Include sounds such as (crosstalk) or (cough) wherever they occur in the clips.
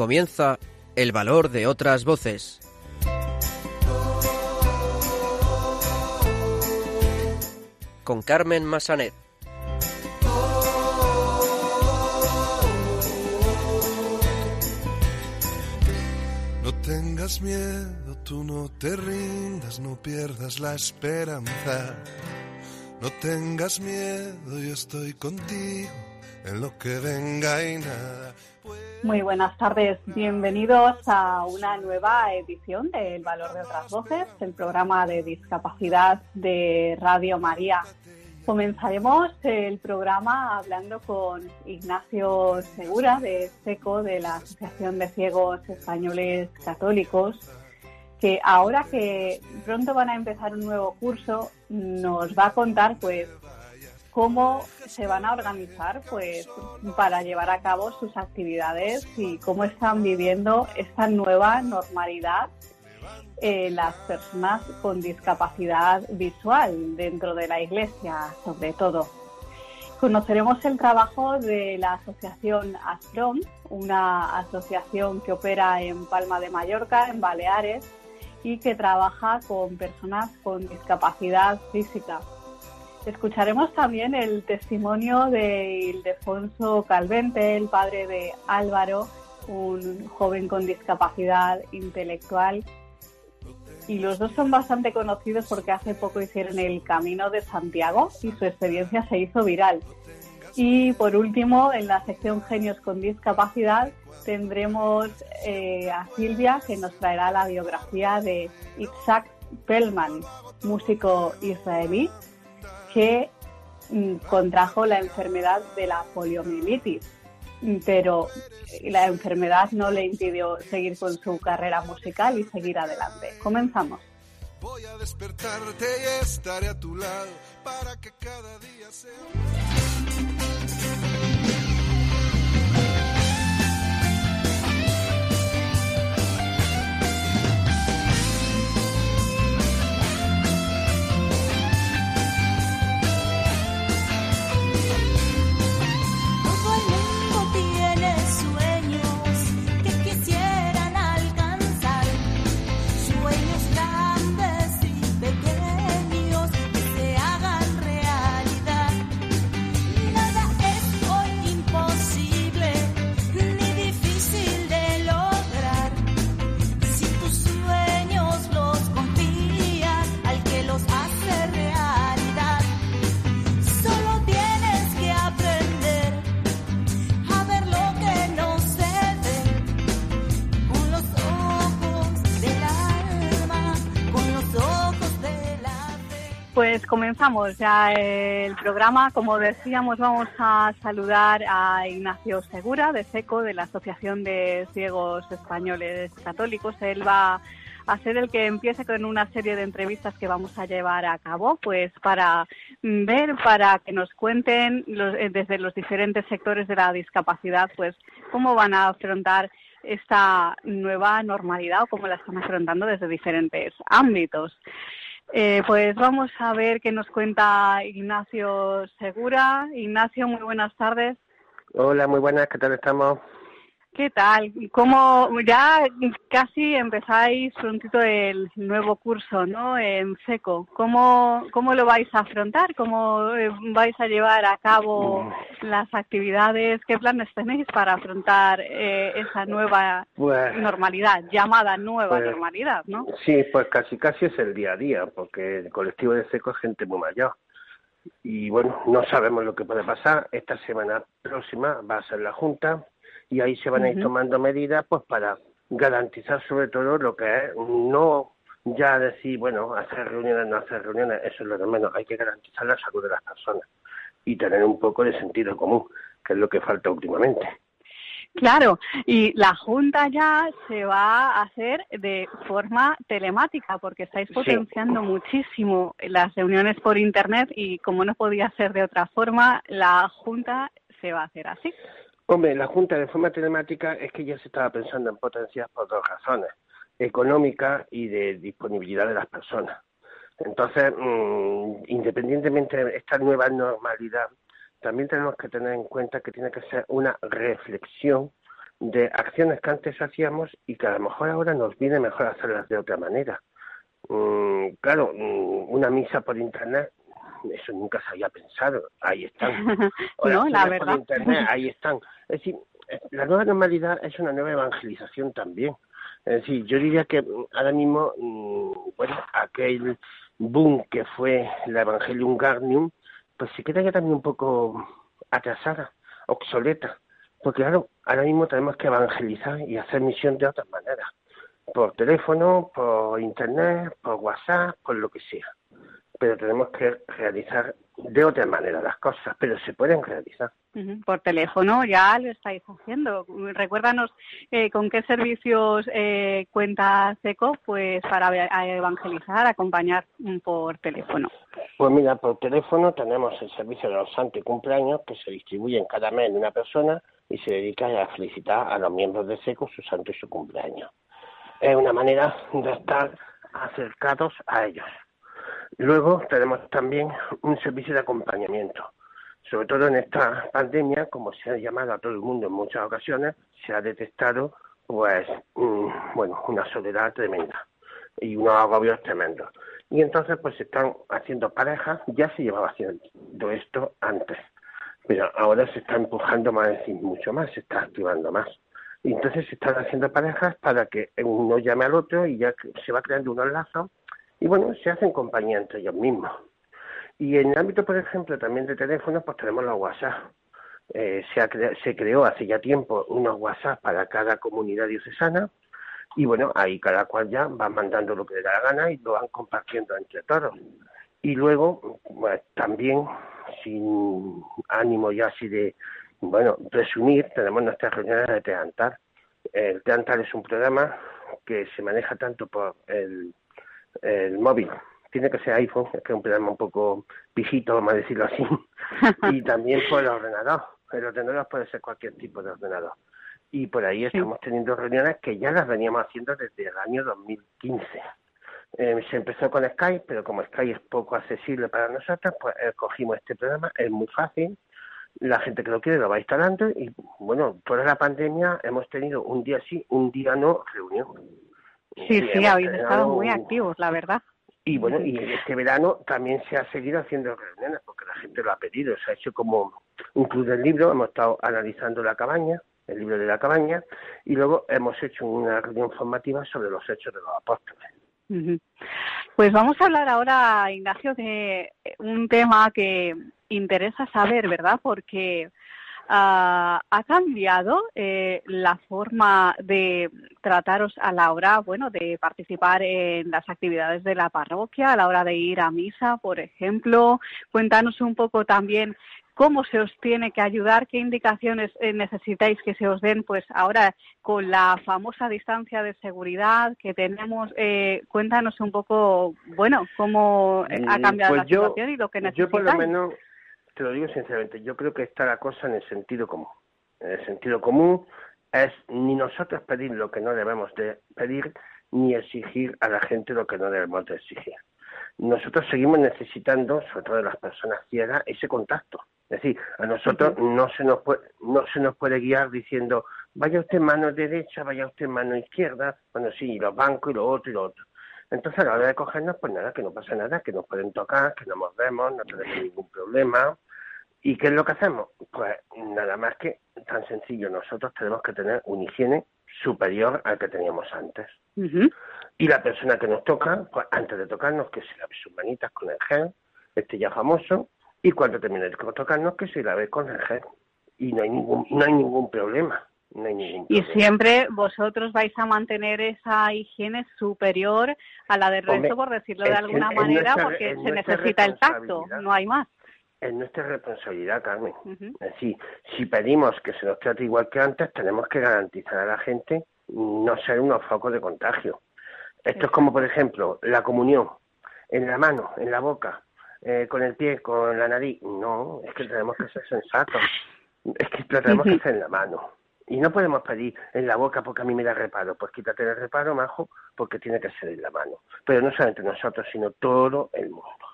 Comienza El valor de otras voces. Con Carmen Massanet. No tengas miedo, tú no te rindas, no pierdas la esperanza. No tengas miedo, yo estoy contigo en lo que venga y. Muy buenas tardes, bienvenidos a una nueva edición de El Valor de otras Voces, el programa de discapacidad de Radio María. Comenzaremos el programa hablando con Ignacio Segura de SECO, de la Asociación de Ciegos Españoles Católicos, que ahora que pronto van a empezar un nuevo curso, nos va a contar pues cómo se van a organizar pues para llevar a cabo sus actividades y cómo están viviendo esta nueva normalidad eh, las personas con discapacidad visual dentro de la Iglesia, sobre todo. Conoceremos el trabajo de la asociación ASPROM, una asociación que opera en Palma de Mallorca, en Baleares, y que trabaja con personas con discapacidad física. Escucharemos también el testimonio de Ildefonso Calvente, el padre de Álvaro, un joven con discapacidad intelectual y los dos son bastante conocidos porque hace poco hicieron el Camino de Santiago y su experiencia se hizo viral. Y por último, en la sección Genios con Discapacidad tendremos eh, a Silvia que nos traerá la biografía de Isaac Pellman, músico israelí que mm, contrajo la enfermedad de la poliomielitis pero la enfermedad no le impidió seguir con su carrera musical y seguir adelante. Comenzamos. Voy a despertarte y estaré a tu lado para que cada día sea... Pues comenzamos ya el programa. Como decíamos, vamos a saludar a Ignacio Segura de SECO, de la Asociación de Ciegos Españoles Católicos. Él va a ser el que empiece con una serie de entrevistas que vamos a llevar a cabo, pues para ver, para que nos cuenten eh, desde los diferentes sectores de la discapacidad, pues cómo van a afrontar esta nueva normalidad o cómo la están afrontando desde diferentes ámbitos. Eh, pues vamos a ver qué nos cuenta Ignacio Segura. Ignacio, muy buenas tardes. Hola, muy buenas, ¿qué tal estamos? ¿Qué tal? ¿Cómo ya casi empezáis prontito el nuevo curso, ¿no? En seco. ¿Cómo, cómo lo vais a afrontar? ¿Cómo eh, vais a llevar a cabo las actividades? ¿Qué planes tenéis para afrontar eh, esa nueva pues, normalidad, llamada nueva pues, normalidad, no? Sí, pues casi casi es el día a día, porque el colectivo de seco es gente muy mayor. Y bueno, no sabemos lo que puede pasar. Esta semana próxima va a ser la Junta y ahí se van a ir tomando medidas pues para garantizar sobre todo lo que es no ya decir, bueno, hacer reuniones, no hacer reuniones, eso es lo de menos, hay que garantizar la salud de las personas y tener un poco de sentido común, que es lo que falta últimamente. Claro, y la Junta ya se va a hacer de forma telemática porque estáis potenciando muchísimo las reuniones por Internet y como no podía ser de otra forma, la Junta se va a hacer así. Hombre, la Junta de forma telemática es que ya se estaba pensando en potencias por dos razones, económica y de disponibilidad de las personas. Entonces, mm, independientemente de esta nueva normalidad, también tenemos que tener en cuenta que tiene que ser una reflexión de acciones que antes hacíamos y que a lo mejor ahora nos viene mejor hacerlas de otra manera. Mm, claro, mm, una misa por internet, eso nunca se había pensado. Ahí están. (laughs) no, la verdad. internet, ahí están. Es decir, la nueva normalidad es una nueva evangelización también. Es decir, yo diría que mm, ahora mismo, bueno, aquel boom que fue la Evangelium Garnium, pues se queda ya también un poco atrasada, obsoleta. Porque claro, ahora mismo tenemos que evangelizar y hacer misión de otras maneras. Por teléfono, por internet, por WhatsApp, por lo que sea. Pero tenemos que realizar de otra manera las cosas, pero se pueden realizar. Por teléfono ya lo estáis haciendo. Recuérdanos eh, con qué servicios eh, cuenta SECO pues para evangelizar, acompañar por teléfono. Pues mira, por teléfono tenemos el servicio de los santos y cumpleaños que se distribuyen cada mes en una persona y se dedica a felicitar a los miembros de SECO su santo y su cumpleaños. Es una manera de estar acercados a ellos. Luego tenemos también un servicio de acompañamiento. Sobre todo en esta pandemia, como se ha llamado a todo el mundo en muchas ocasiones, se ha detectado pues bueno, una soledad tremenda y unos agobios tremendos. Y entonces pues se están haciendo parejas, ya se llevaba haciendo esto antes, pero ahora se está empujando más, y mucho más, se está activando más. Y entonces se están haciendo parejas para que uno llame al otro y ya se va creando unos lazos y bueno, se hacen compañía entre ellos mismos. Y en el ámbito, por ejemplo, también de teléfonos, pues tenemos los WhatsApp. Eh, se, se creó hace ya tiempo unos WhatsApp para cada comunidad diocesana y bueno, ahí cada cual ya va mandando lo que le da la gana y lo van compartiendo entre todos. Y luego, pues, también, sin ánimo ya así de, bueno, resumir, tenemos nuestras reuniones de Teantar. El Teantar es un programa que se maneja tanto por el el móvil. Tiene que ser iPhone, es que es un programa un poco viejito, vamos a decirlo así. (laughs) y también por el ordenador. El ordenador puede ser cualquier tipo de ordenador. Y por ahí estamos teniendo reuniones que ya las veníamos haciendo desde el año 2015. Eh, se empezó con Skype, pero como Skype es poco accesible para nosotros, pues eh, cogimos este programa, es muy fácil, la gente que lo quiere lo va instalando y bueno, toda la pandemia hemos tenido un día sí, un día no reunión. Sí, sí, habéis estado muy activos, la verdad. Y bueno, y este verano también se ha seguido haciendo reuniones porque la gente lo ha pedido. Se ha hecho como un club del libro, hemos estado analizando la cabaña, el libro de la cabaña, y luego hemos hecho una reunión formativa sobre los hechos de los apóstoles. Pues vamos a hablar ahora, Ignacio, de un tema que interesa saber, ¿verdad? Porque ha cambiado eh, la forma de trataros a la hora, bueno, de participar en las actividades de la parroquia, a la hora de ir a misa, por ejemplo. Cuéntanos un poco también cómo se os tiene que ayudar, qué indicaciones eh, necesitáis que se os den, pues ahora con la famosa distancia de seguridad que tenemos, eh, cuéntanos un poco, bueno, cómo ha mm, cambiado pues la situación y lo que necesitáis. Yo por lo menos te lo digo sinceramente, yo creo que está la cosa en el sentido común. En el sentido común es ni nosotros pedir lo que no debemos de pedir, ni exigir a la gente lo que no debemos de exigir. Nosotros seguimos necesitando, sobre todo de las personas ciegas, ese contacto. Es decir, a nosotros no se nos puede, no se nos puede guiar diciendo vaya usted mano derecha, vaya usted mano izquierda, bueno sí, los bancos y lo otro y lo otro. Entonces a la hora de cogernos, pues nada, que no pasa nada, que nos pueden tocar, que no nos vemos, no tenemos ningún problema. ¿Y qué es lo que hacemos? Pues nada más que tan sencillo, nosotros tenemos que tener una higiene superior al que teníamos antes. Y la persona que nos toca, pues antes de tocarnos, que se lave sus manitas con el gel, este ya famoso, y cuando termine de tocarnos, que se lave con el gel. Y no hay ningún, no hay ningún problema. Y siempre vosotros vais a mantener esa higiene superior a la del resto, por decirlo de alguna manera, porque se necesita el tacto, no hay más. Es nuestra responsabilidad, Carmen. si pedimos que se nos trate igual que antes, tenemos que garantizar a la gente no ser unos focos de contagio. Esto es como, por ejemplo, la comunión, en la mano, en la boca, eh, con el pie, con la nariz. No, es que tenemos que ser sensatos. Es que lo tenemos que hacer en la mano. Y no podemos pedir en la boca porque a mí me da reparo. Pues quítate el reparo, majo, porque tiene que ser en la mano. Pero no solamente nosotros, sino todo el mundo.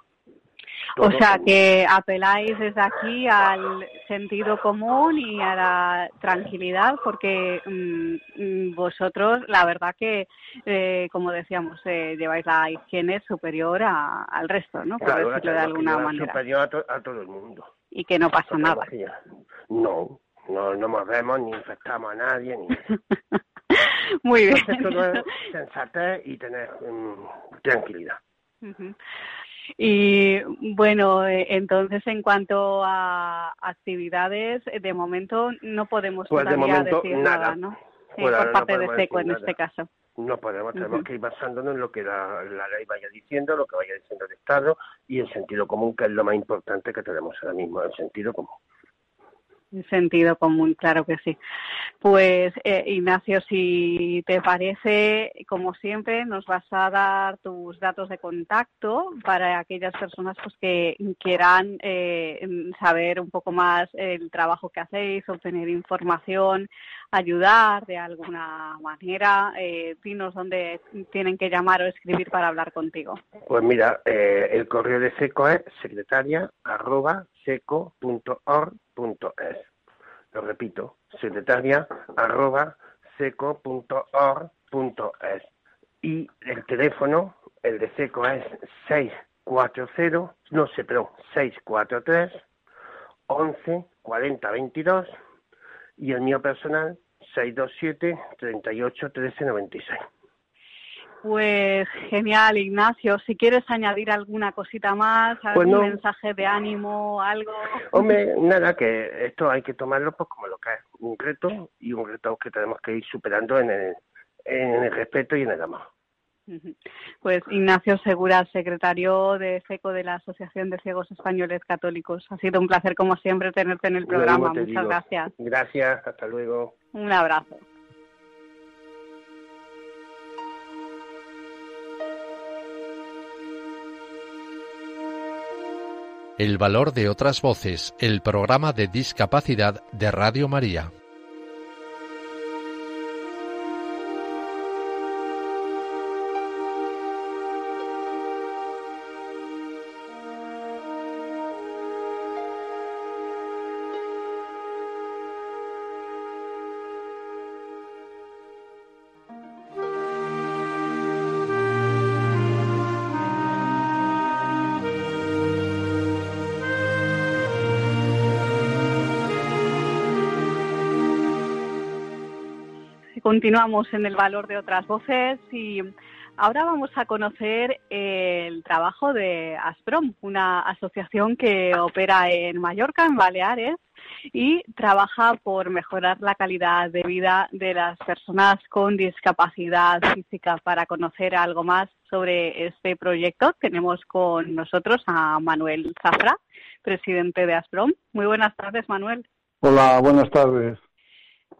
O sea que apeláis desde aquí al sentido común y a la tranquilidad, porque mm, mm, vosotros, la verdad que, eh, como decíamos, eh, lleváis la higiene superior al resto, ¿no? Por decirlo de alguna manera. Superior a, todo el mundo. Y que no pasa nada. No, no, no movemos ni infectamos a nadie. Ni... (laughs) Muy bien. Entonces, sensatez y tener mm, tranquilidad. Y bueno, eh, entonces en cuanto a actividades, eh, de momento no podemos pues todavía decir nada, ¿no? Eh, por parte de SECO en este caso. No podemos, tenemos que ir basándonos en lo que la, la, ley vaya diciendo, lo que vaya diciendo el Estado y el sentido común, que es lo más importante que tenemos ahora mismo, el sentido común sentido común, claro que sí. Pues eh, Ignacio, si te parece, como siempre, nos vas a dar tus datos de contacto para aquellas personas pues, que quieran eh, saber un poco más el trabajo que hacéis, obtener información, ayudar de alguna manera. Eh, dinos dónde tienen que llamar o escribir para hablar contigo. Pues mira, eh, el correo de SECO es secretaria arroba seco.org.es. Lo repito, secretaria. Y el teléfono, el de SECO es 640, no sé, pero 643 11 40 22 y el mío personal 627 38 13 96. Pues genial, Ignacio. Si quieres añadir alguna cosita más, algún pues mensaje de ánimo, algo. Hombre, nada, que esto hay que tomarlo pues como lo que es, un reto y un reto que tenemos que ir superando en el, en el respeto y en el amor. Pues Ignacio Segura, secretario de FECO de la Asociación de Ciegos Españoles Católicos. Ha sido un placer, como siempre, tenerte en el programa. Muchas gracias. Gracias, hasta luego. Un abrazo. El valor de otras voces, el programa de discapacidad de Radio María. Continuamos en el valor de otras voces y ahora vamos a conocer el trabajo de Asprom, una asociación que opera en Mallorca, en Baleares, y trabaja por mejorar la calidad de vida de las personas con discapacidad física. Para conocer algo más sobre este proyecto, tenemos con nosotros a Manuel Zafra, presidente de Asprom. Muy buenas tardes, Manuel. Hola, buenas tardes.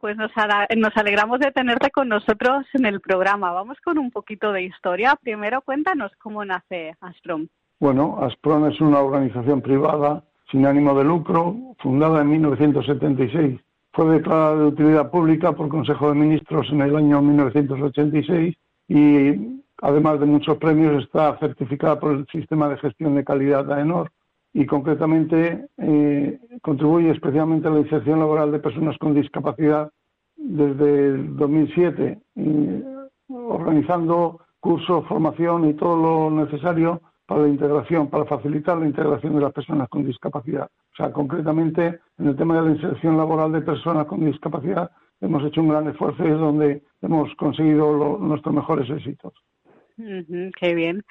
Pues nos, nos alegramos de tenerte con nosotros en el programa. Vamos con un poquito de historia. Primero cuéntanos cómo nace Asprom. Bueno, Asprom es una organización privada sin ánimo de lucro, fundada en 1976. Fue declarada de utilidad pública por Consejo de Ministros en el año 1986 y, además de muchos premios, está certificada por el Sistema de Gestión de Calidad AENOR y concretamente eh, contribuye especialmente a la inserción laboral de personas con discapacidad desde el 2007, organizando cursos, formación y todo lo necesario para la integración, para facilitar la integración de las personas con discapacidad. O sea, concretamente en el tema de la inserción laboral de personas con discapacidad hemos hecho un gran esfuerzo y es donde hemos conseguido nuestros mejores éxitos qué bien.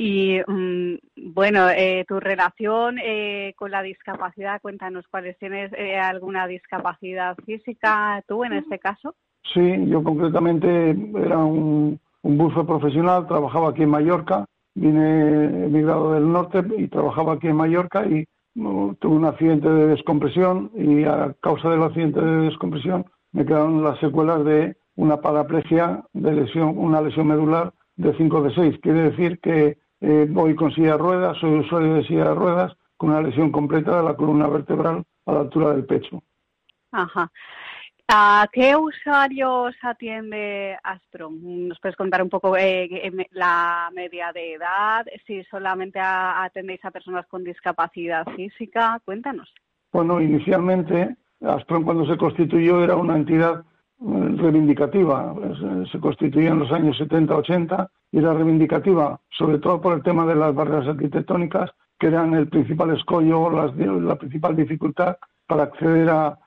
Y mm, bueno, eh, tu relación eh, con la discapacidad, cuéntanos cuáles tienes eh, alguna discapacidad física, tú en este caso. Sí, yo concretamente era un, un bufo profesional, trabajaba aquí en Mallorca, vine emigrado del norte y trabajaba aquí en Mallorca y mm, tuve un accidente de descompresión y a causa del accidente de descompresión me quedaron las secuelas de una paraplegia, de lesión, una lesión medular de 5 de 6. Quiere decir que eh, voy con silla de ruedas, soy usuario de silla de ruedas, con una lesión completa de la columna vertebral a la altura del pecho. Ajá. ¿A qué usuarios atiende Asprom? ¿Nos puedes contar un poco eh, la media de edad? Si solamente atendéis a personas con discapacidad física, cuéntanos. Bueno, inicialmente Asprom cuando se constituyó era una entidad reivindicativa. Se constituyó en los años 70-80 y era reivindicativa, sobre todo por el tema de las barreras arquitectónicas, que eran el principal escollo, la principal dificultad para acceder a,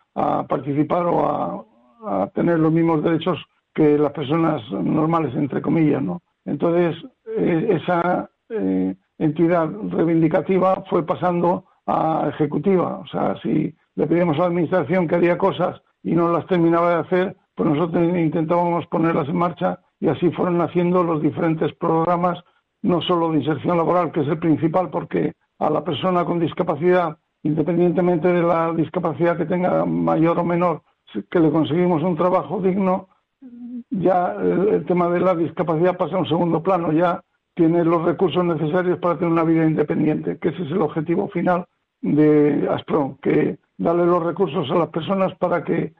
participar o a, tener los mismos derechos que las personas normales, entre comillas. ¿no? Entonces, eh, esa eh, entidad reivindicativa fue pasando a ejecutiva. O sea, si le pedíamos a la Administración que haría cosas y no las terminaba de hacer, pues nosotros intentábamos ponerlas en marcha y así fueron naciendo los diferentes programas, no solo de inserción laboral, que es el principal, porque a la persona con discapacidad, independientemente de la discapacidad que tenga mayor o menor, que le conseguimos un trabajo digno, ya el tema de la discapacidad pasa a un segundo plano, ya tiene los recursos necesarios para tener una vida independiente, que ese es el objetivo final de Aspro, que darle los recursos a las personas para que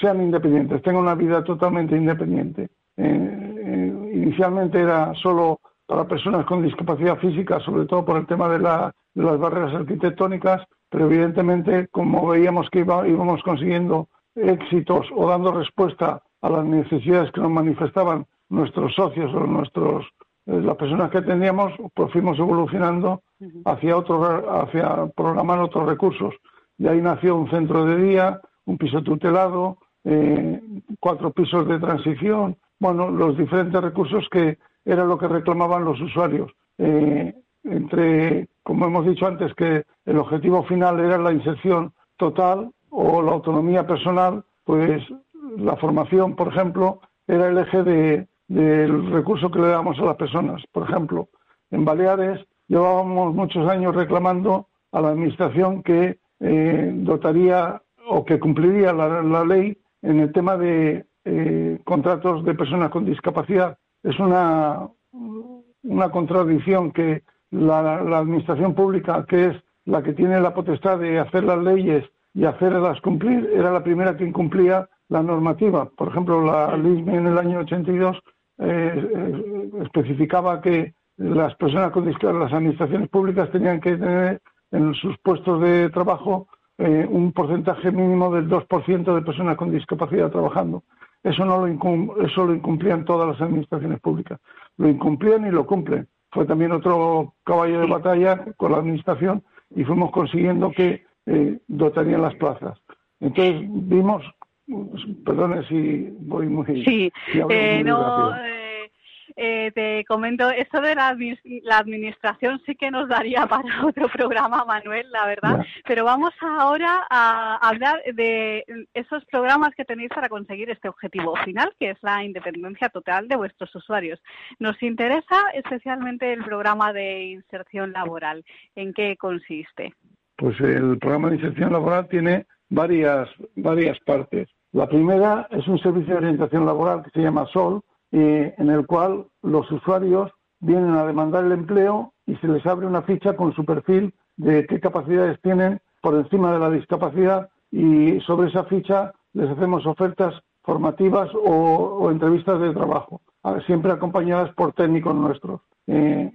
sean independientes, tengan una vida totalmente independiente. Eh, eh, inicialmente era solo para personas con discapacidad física, sobre todo por el tema de, las barreras arquitectónicas, pero evidentemente, como veíamos que íbamos consiguiendo éxitos o dando respuesta a las necesidades que nos manifestaban nuestros socios o nuestros eh, las personas que atendíamos, pues fuimos evolucionando hacia otro, hacia programar otros recursos. Y ahí nació un centro de día, un piso tutelado, eh, cuatro pisos de transición, bueno, los diferentes recursos que era lo que reclamaban los usuarios. Eh, entre, como hemos dicho antes, que el objetivo final era la inserción total o la autonomía personal, pues la formación, por ejemplo, era el eje de, del recurso que le damos a las personas. Por ejemplo, en Baleares llevábamos muchos años reclamando a la Administración que eh, dotaría o que cumpliría la, ley en el tema de eh, contratos de personas con discapacidad. Es una, una contradicción que la, Administración pública, que es la que tiene la potestad de hacer las leyes y hacerlas cumplir, era la primera que incumplía la normativa. Por ejemplo, la ley en el año 82 eh, eh, especificaba que las personas con discapacidad, las administraciones públicas tenían que tener en sus puestos de trabajo eh, un porcentaje mínimo del 2% de personas con discapacidad trabajando. Eso no lo, eso lo incumplían todas las administraciones públicas. Lo incumplían y lo cumplen. Fue también otro caballo de batalla con la administración y fuimos consiguiendo que dotarían las plazas. Entonces vimos Perdone si voy muy. Sí, eh, no. Eh, eh, te comento, esto de la, administración sí que nos daría (laughs) para otro programa, Manuel, la verdad. Pero vamos ahora a hablar de esos programas que tenéis para conseguir este objetivo final, que es la independencia total de vuestros usuarios. Nos interesa especialmente el programa de inserción laboral. ¿En qué consiste? Pues el programa de inserción laboral tiene varias, varias partes. La primera es un servicio de orientación laboral que se llama SOL, en el cual los usuarios vienen a demandar el empleo y se les abre una ficha con su perfil de qué capacidades tienen por encima de la discapacidad y sobre esa ficha les hacemos ofertas formativas o, entrevistas de trabajo, siempre acompañadas por técnicos nuestros. Eh,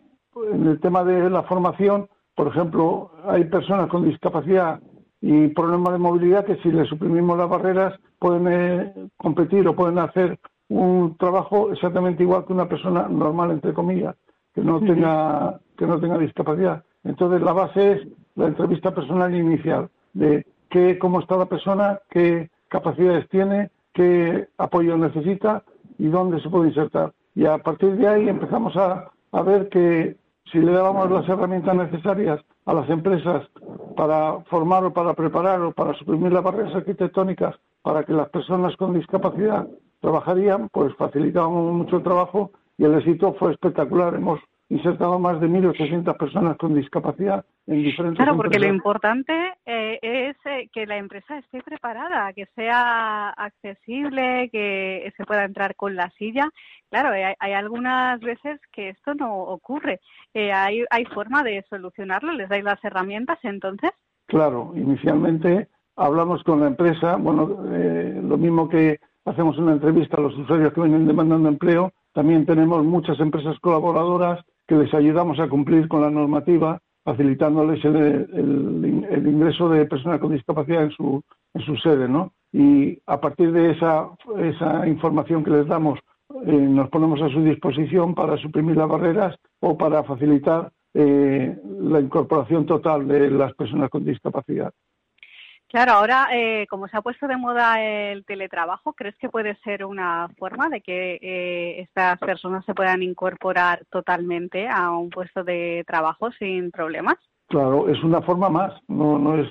en el tema de la formación, por ejemplo, hay personas con discapacidad y problemas de movilidad que si les suprimimos las barreras pueden eh, competir o pueden hacer un trabajo exactamente igual que una persona normal entre comillas que no tenga que no tenga discapacidad. Entonces la base es la entrevista personal inicial de qué cómo está la persona qué capacidades tiene qué apoyo necesita y dónde se puede insertar. Y a partir de ahí empezamos a, a ver que si le dábamos las herramientas necesarias a las empresas para formar o para preparar o para suprimir las barreras arquitectónicas para que las personas con discapacidad trabajarían, pues facilitábamos mucho el trabajo y el éxito fue espectacular. Hemos insertado más de 1.800 personas con discapacidad en diferentes Claro, porque lo importante eh, es eh, que la empresa esté preparada, que sea accesible, que se pueda entrar con la silla. Claro, hay, hay algunas veces que esto no ocurre. Eh, hay, ¿Hay forma de solucionarlo? ¿Les dais las herramientas entonces? Claro, inicialmente hablamos con la empresa, bueno, eh, lo mismo que hacemos una entrevista a los usuarios que vienen demandando empleo, también tenemos muchas empresas colaboradoras que les ayudamos a cumplir con la normativa, facilitándoles el, ingreso de personas con discapacidad en su, en su sede, ¿no? Y a partir de esa, esa información que les damos, eh, nos ponemos a su disposición para suprimir las barreras o para facilitar eh, la incorporación total de las personas con discapacidad. Claro, ahora eh, como se ha puesto de moda el teletrabajo, ¿crees que puede ser una forma de que eh, estas personas se puedan incorporar totalmente a un puesto de trabajo sin problemas? Claro, es una forma más, no, no, es,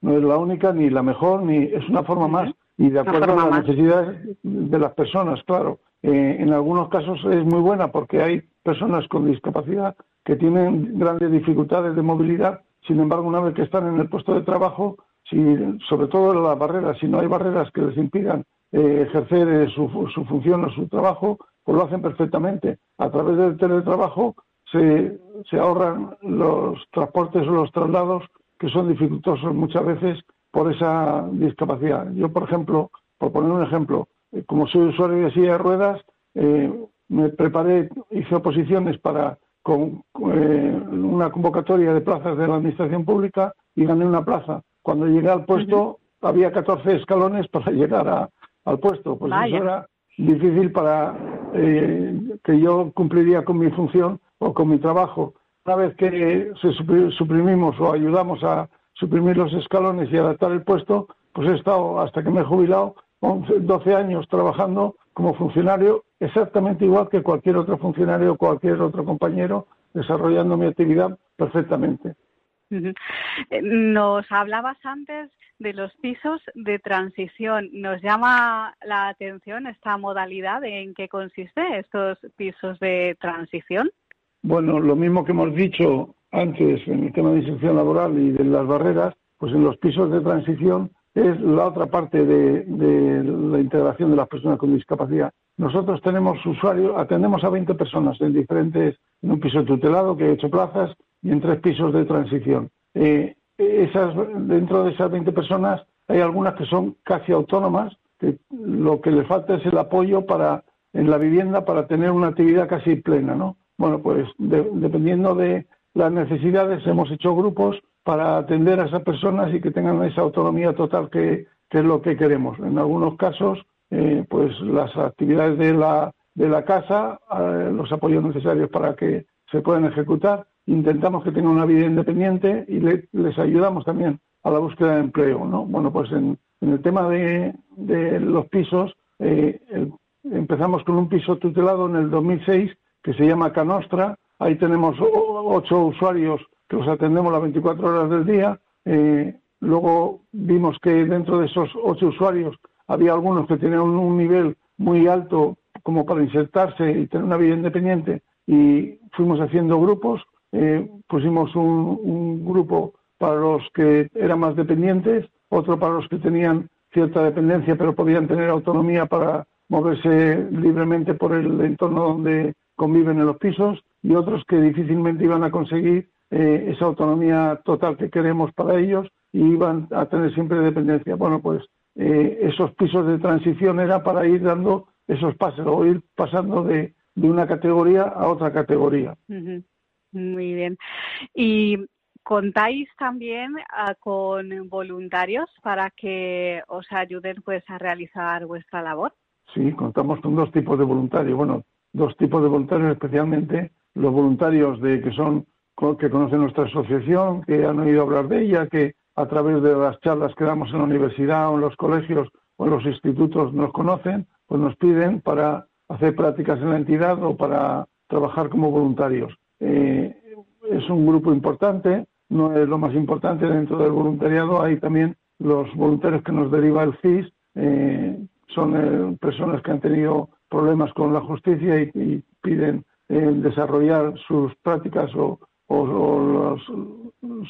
no es la única ni la mejor, ni es una forma más y de acuerdo a las necesidades de las personas, claro. Eh, en algunos casos es muy buena porque hay personas con discapacidad que tienen grandes dificultades de movilidad, sin embargo, una vez que están en el puesto de trabajo, si, sobre todo las barreras, si no hay barreras que les impidan eh, ejercer eh, su, función o su trabajo, pues lo hacen perfectamente. A través del teletrabajo se, se ahorran los transportes o los traslados que son dificultosos muchas veces por esa discapacidad. Yo, por ejemplo, por poner un ejemplo, eh, como soy usuario de silla de ruedas, me preparé, hice oposiciones para con una convocatoria de plazas de la Administración Pública y gané una plaza cuando llegué al puesto había 14 escalones para (laughs) llegar al puesto. Pues eso era difícil para eh, que yo cumpliría con mi función o con mi trabajo. Una vez que suprimimos o ayudamos a suprimir los escalones y adaptar el puesto, pues he estado hasta que me he jubilado 11, 12 años trabajando como funcionario exactamente igual que cualquier otro funcionario o cualquier otro compañero desarrollando mi actividad perfectamente. Eh, nos hablabas antes de los pisos de transición. Nos llama la atención esta modalidad. ¿En qué consiste estos pisos de transición? Bueno, lo mismo que hemos dicho antes en el tema de inserción laboral y de las barreras, pues en los pisos de transición es la otra parte de, de la integración de las personas con discapacidad. Nosotros tenemos usuarios, atendemos a 20 personas en diferentes, en un piso tutelado que he hecho plazas y en tres pisos de transición. Eh, esas, dentro de esas 20 personas hay algunas que son casi autónomas, que lo que les falta es el apoyo para en la vivienda para tener una actividad casi plena, ¿no? Bueno, pues dependiendo de las necesidades hemos hecho grupos para atender a esas personas y que tengan esa autonomía total que, es lo que queremos. En algunos casos, eh, pues las actividades de la, de la casa, eh, los apoyos necesarios para que se puedan ejecutar intentamos que tengan una vida independiente y les ayudamos también a la búsqueda de empleo. ¿no? Bueno, pues en, el tema de, los pisos, eh, empezamos con un piso tutelado en el 2006 que se llama Canostra. Ahí tenemos ocho usuarios que los atendemos las 24 horas del día. Eh, luego vimos que dentro de esos ocho usuarios había algunos que tenían un nivel muy alto como para insertarse y tener una vida independiente y fuimos haciendo grupos eh, pusimos un, grupo para los que eran más dependientes, otro para los que tenían cierta dependencia pero podían tener autonomía para moverse libremente por el entorno donde conviven en los pisos y otros que difícilmente iban a conseguir eh, esa autonomía total que queremos para ellos y iban a tener siempre dependencia. Bueno, pues eh, esos pisos de transición era para ir dando esos pasos o ir pasando de, una categoría a otra categoría. Muy bien. ¿Y contáis también ah, con voluntarios para que os ayuden pues a realizar vuestra labor? Sí, contamos con dos tipos de voluntarios. Bueno, dos tipos de voluntarios especialmente los voluntarios de que son que conocen nuestra asociación, que han oído hablar de ella, que a través de las charlas que damos en la universidad o en los colegios o en los institutos nos conocen, pues nos piden para hacer prácticas en la entidad o para trabajar como voluntarios. Eh, es un grupo importante, no es lo más importante dentro del voluntariado, hay también los voluntarios que nos deriva el CIS, eh, son eh, personas que han tenido problemas con la justicia y, piden desarrollar sus prácticas o,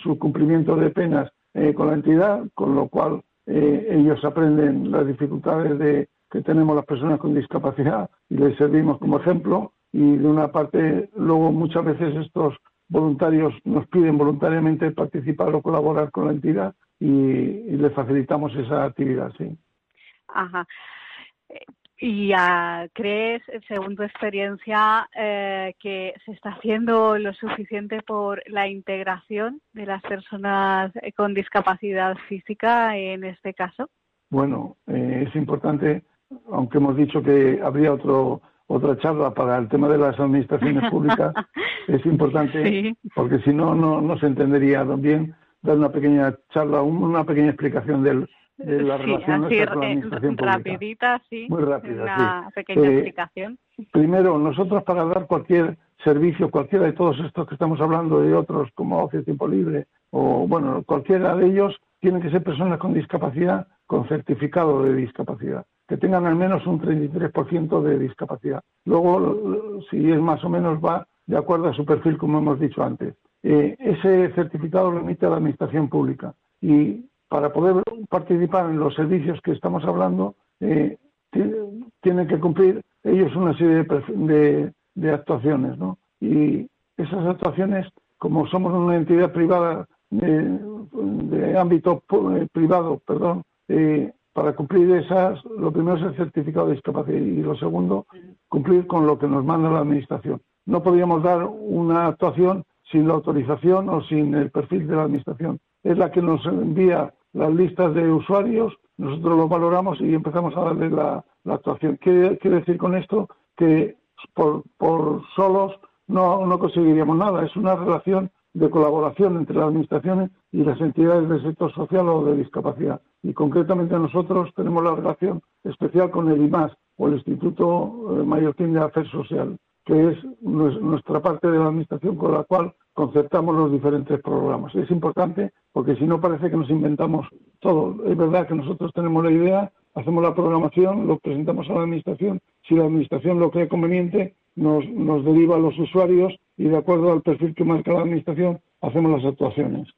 su cumplimiento de penas con la entidad, con lo cual ellos aprenden las dificultades de, que tenemos las personas con discapacidad y les servimos como ejemplo y de una parte luego muchas veces estos voluntarios nos piden voluntariamente participar o colaborar con la entidad y, le facilitamos esa actividad, sí. Ajá. ¿Y uh, crees, según tu experiencia, eh, que se está haciendo lo suficiente por la integración de las personas con discapacidad física en este caso? Bueno, eh, es importante, aunque hemos dicho que habría otro otra charla para el tema de las administraciones públicas, (laughs) es importante porque si no, no se entendería bien dar una pequeña charla, una pequeña explicación del, de la relación así, con la administración rapidita, sí. Muy rápida, Una pequeña eh, explicación. Primero, nosotros para dar cualquier servicio, cualquiera de todos estos que estamos hablando y otros como ocio tiempo libre o bueno, cualquiera de ellos tienen que ser personas con discapacidad con certificado de discapacidad, que tengan al menos un 33% de discapacidad. Luego, si es más o menos va de acuerdo a su perfil, como hemos dicho antes. Eh, ese certificado lo emite la Administración Pública y para poder participar en los servicios que estamos hablando, eh, tienen que cumplir ellos una serie de, actuaciones, ¿no? Y esas actuaciones, como somos una entidad privada de, ámbito eh, privado, perdón, eh, para cumplir esas, lo primero es el certificado de discapacidad y lo segundo, cumplir con lo que nos manda la Administración. No podríamos dar una actuación sin la autorización o sin el perfil de la Administración. Es la que nos envía las listas de usuarios, nosotros lo valoramos y empezamos a darle la, actuación. ¿Qué quiere decir con esto? Que por, solos no, no conseguiríamos nada. Es una relación de colaboración entre las administraciones y las entidades del sector social o de discapacidad. Y concretamente nosotros tenemos la relación especial con el IMAS o el Instituto eh, Mallorquín de Acceso Social, que es nuestra parte de la administración con la cual concertamos los diferentes programas. Es importante porque si no parece que nos inventamos todo. Es verdad que nosotros tenemos la idea, hacemos la programación, lo presentamos a la Administración. Si la Administración lo cree conveniente, nos, nos deriva a los usuarios y de acuerdo al perfil que marca la Administración, hacemos las actuaciones.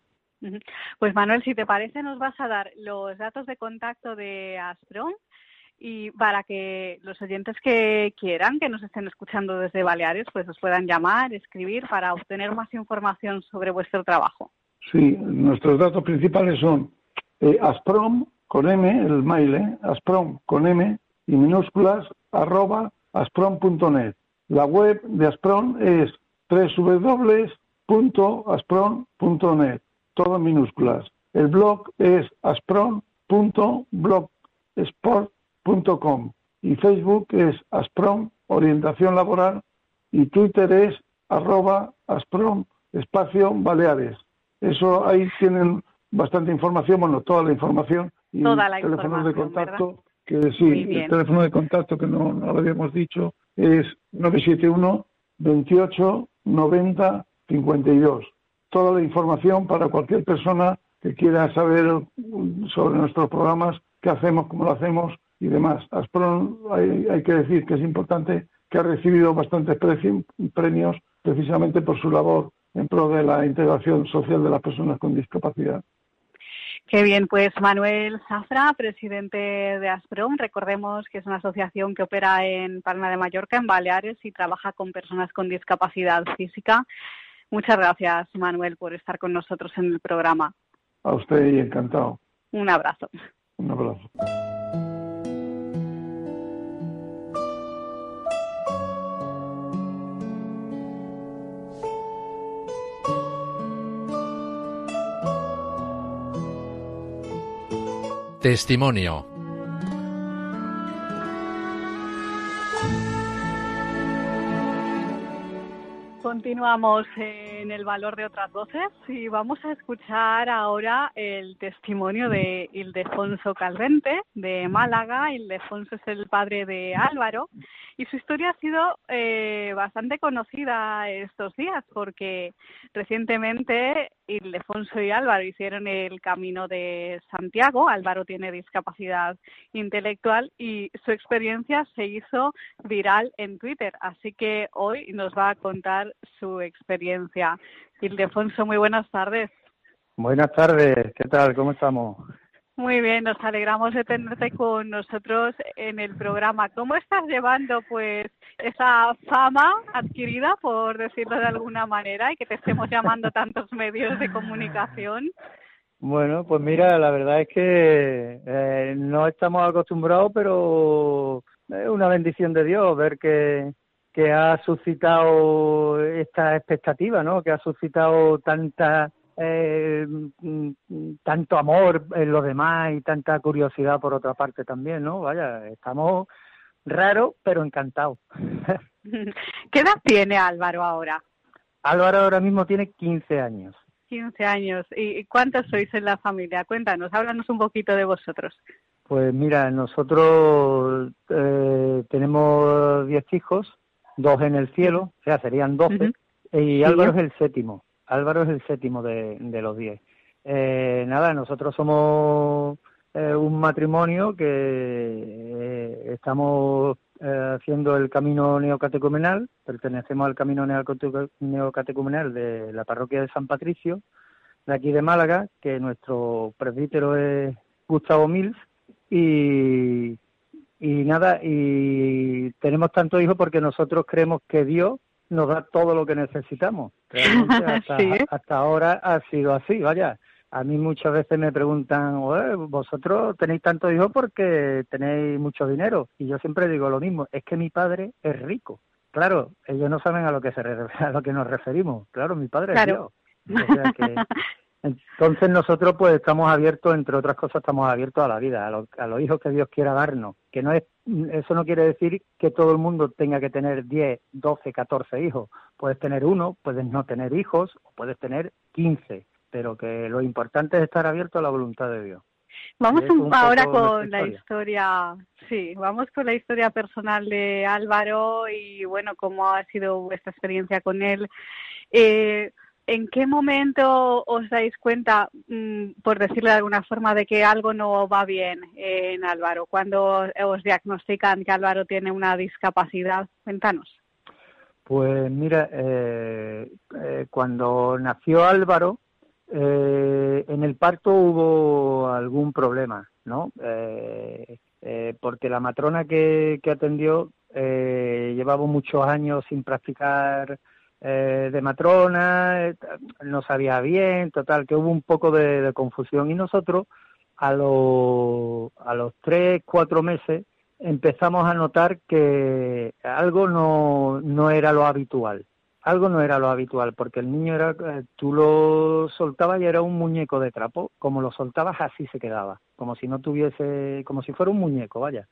Pues Manuel, si te parece, nos vas a dar los datos de contacto de Aspron y para que los oyentes que quieran, que nos estén escuchando desde Baleares, pues os puedan llamar, escribir para obtener más información sobre vuestro trabajo. Sí, nuestros datos principales son eh, asprom con M, el mail, eh, asprom con M y minúsculas arroba asprom.net. La web de Asprom es www.asprom.net, todo en minúsculas. El blog es asprom.blogsport Com, y Facebook es Asprom Orientación Laboral y Twitter es arroba Asprom Espacio Baleares. Eso ahí tienen bastante información, bueno, toda la información y toda la teléfono de contacto, que sí, el teléfono de contacto que no, no lo habíamos dicho es 971 28 90 52. Toda la información para cualquier persona que quiera saber sobre nuestros programas, qué hacemos, cómo lo hacemos y demás. Aspron hay, que decir que es importante que ha recibido bastantes premios precisamente por su labor en pro de la integración social de las personas con discapacidad. Qué bien, pues Manuel Zafra, presidente de Aspron, recordemos que es una asociación que opera en Palma de Mallorca, en Baleares, y trabaja con personas con discapacidad física. Muchas gracias, Manuel, por estar con nosotros en el programa. A usted y encantado. Un abrazo. Un abrazo. Testimonio. Continuamos en el valor de otras voces y vamos a escuchar ahora el testimonio de Ildefonso Calvente de Málaga. Ildefonso es el padre de Álvaro y su historia ha sido eh, bastante conocida estos días porque recientemente Ildefonso y Álvaro hicieron el camino de Santiago. Álvaro tiene discapacidad intelectual y su experiencia se hizo viral en Twitter. Así que hoy nos va a contar su experiencia. Ildefonso, muy buenas tardes. Buenas tardes, ¿qué tal? ¿Cómo estamos? Muy bien, nos alegramos de tenerte con nosotros en el programa. ¿Cómo estás llevando pues esa fama adquirida, por decirlo de alguna manera, y que te estemos llamando tantos medios de comunicación? Bueno, pues mira, la verdad es que eh, no estamos acostumbrados, pero es una bendición de Dios ver que, que ha suscitado esta expectativa, ¿no? Que ha suscitado tanta eh, tanto amor en los demás y tanta curiosidad por otra parte también, ¿no? Vaya, estamos raros pero encantados. (laughs) ¿Qué edad tiene Álvaro ahora? Álvaro ahora mismo tiene 15 años. 15 años. ¿Y cuántos sois en la familia? Cuéntanos, háblanos un poquito de vosotros. Pues mira, nosotros eh, tenemos 10 hijos, dos en el cielo, o sea, serían 12, y Álvaro es el séptimo. Álvaro es el séptimo de, de los 10. Eh, nada, nosotros somos eh, un matrimonio que eh, estamos eh, haciendo el camino neocatecumenal, pertenecemos al camino neocatecumenal de la parroquia de San Patricio, de aquí de Málaga, que nuestro presbítero es Gustavo Mills, y, y nada, y tenemos tantos hijos porque nosotros creemos que Dios nos da todo lo que necesitamos. (laughs) hasta, hasta ahora ha sido así, vaya. A mí muchas veces me preguntan, vosotros tenéis tantos hijos porque tenéis mucho dinero. Y yo siempre digo lo mismo, es que mi padre es rico. Claro, ellos no saben a lo que se (laughs) a lo que nos referimos. Claro, mi padre es Dios. (laughs) entonces nosotros pues estamos abiertos, entre otras cosas, estamos abiertos a la vida, a, a, los hijos que Dios quiera darnos. Que no es, eso no quiere decir que todo el mundo tenga que tener 10, 12, 14 hijos. Puedes tener uno, puedes no tener hijos, o puedes tener 15 pero que lo importante es estar abierto a la voluntad de Dios. Vamos ahora con la historia, sí, vamos con la historia personal de Álvaro y bueno, cómo ha sido vuestra experiencia con él. Eh, ¿En qué momento os dais cuenta, mm, por decirlo de alguna forma, de que algo no va bien en Álvaro? Cuando os diagnostican que Álvaro tiene una discapacidad, cuéntanos. Pues mira, eh, eh, cuando nació Álvaro, eh, en el parto hubo algún problema, ¿no? Eh, eh, porque la matrona que, atendió llevaba muchos años sin practicar de matrona, no sabía bien, total, que hubo un poco de, confusión. Y nosotros a, los a los tres, cuatro meses empezamos a notar que algo no, no era lo habitual. Algo no era lo habitual, porque el niño era, eh, tú lo soltabas y era un muñeco de trapo, como lo soltabas así se quedaba, como si no tuviese, como si fuera un muñeco, vaya.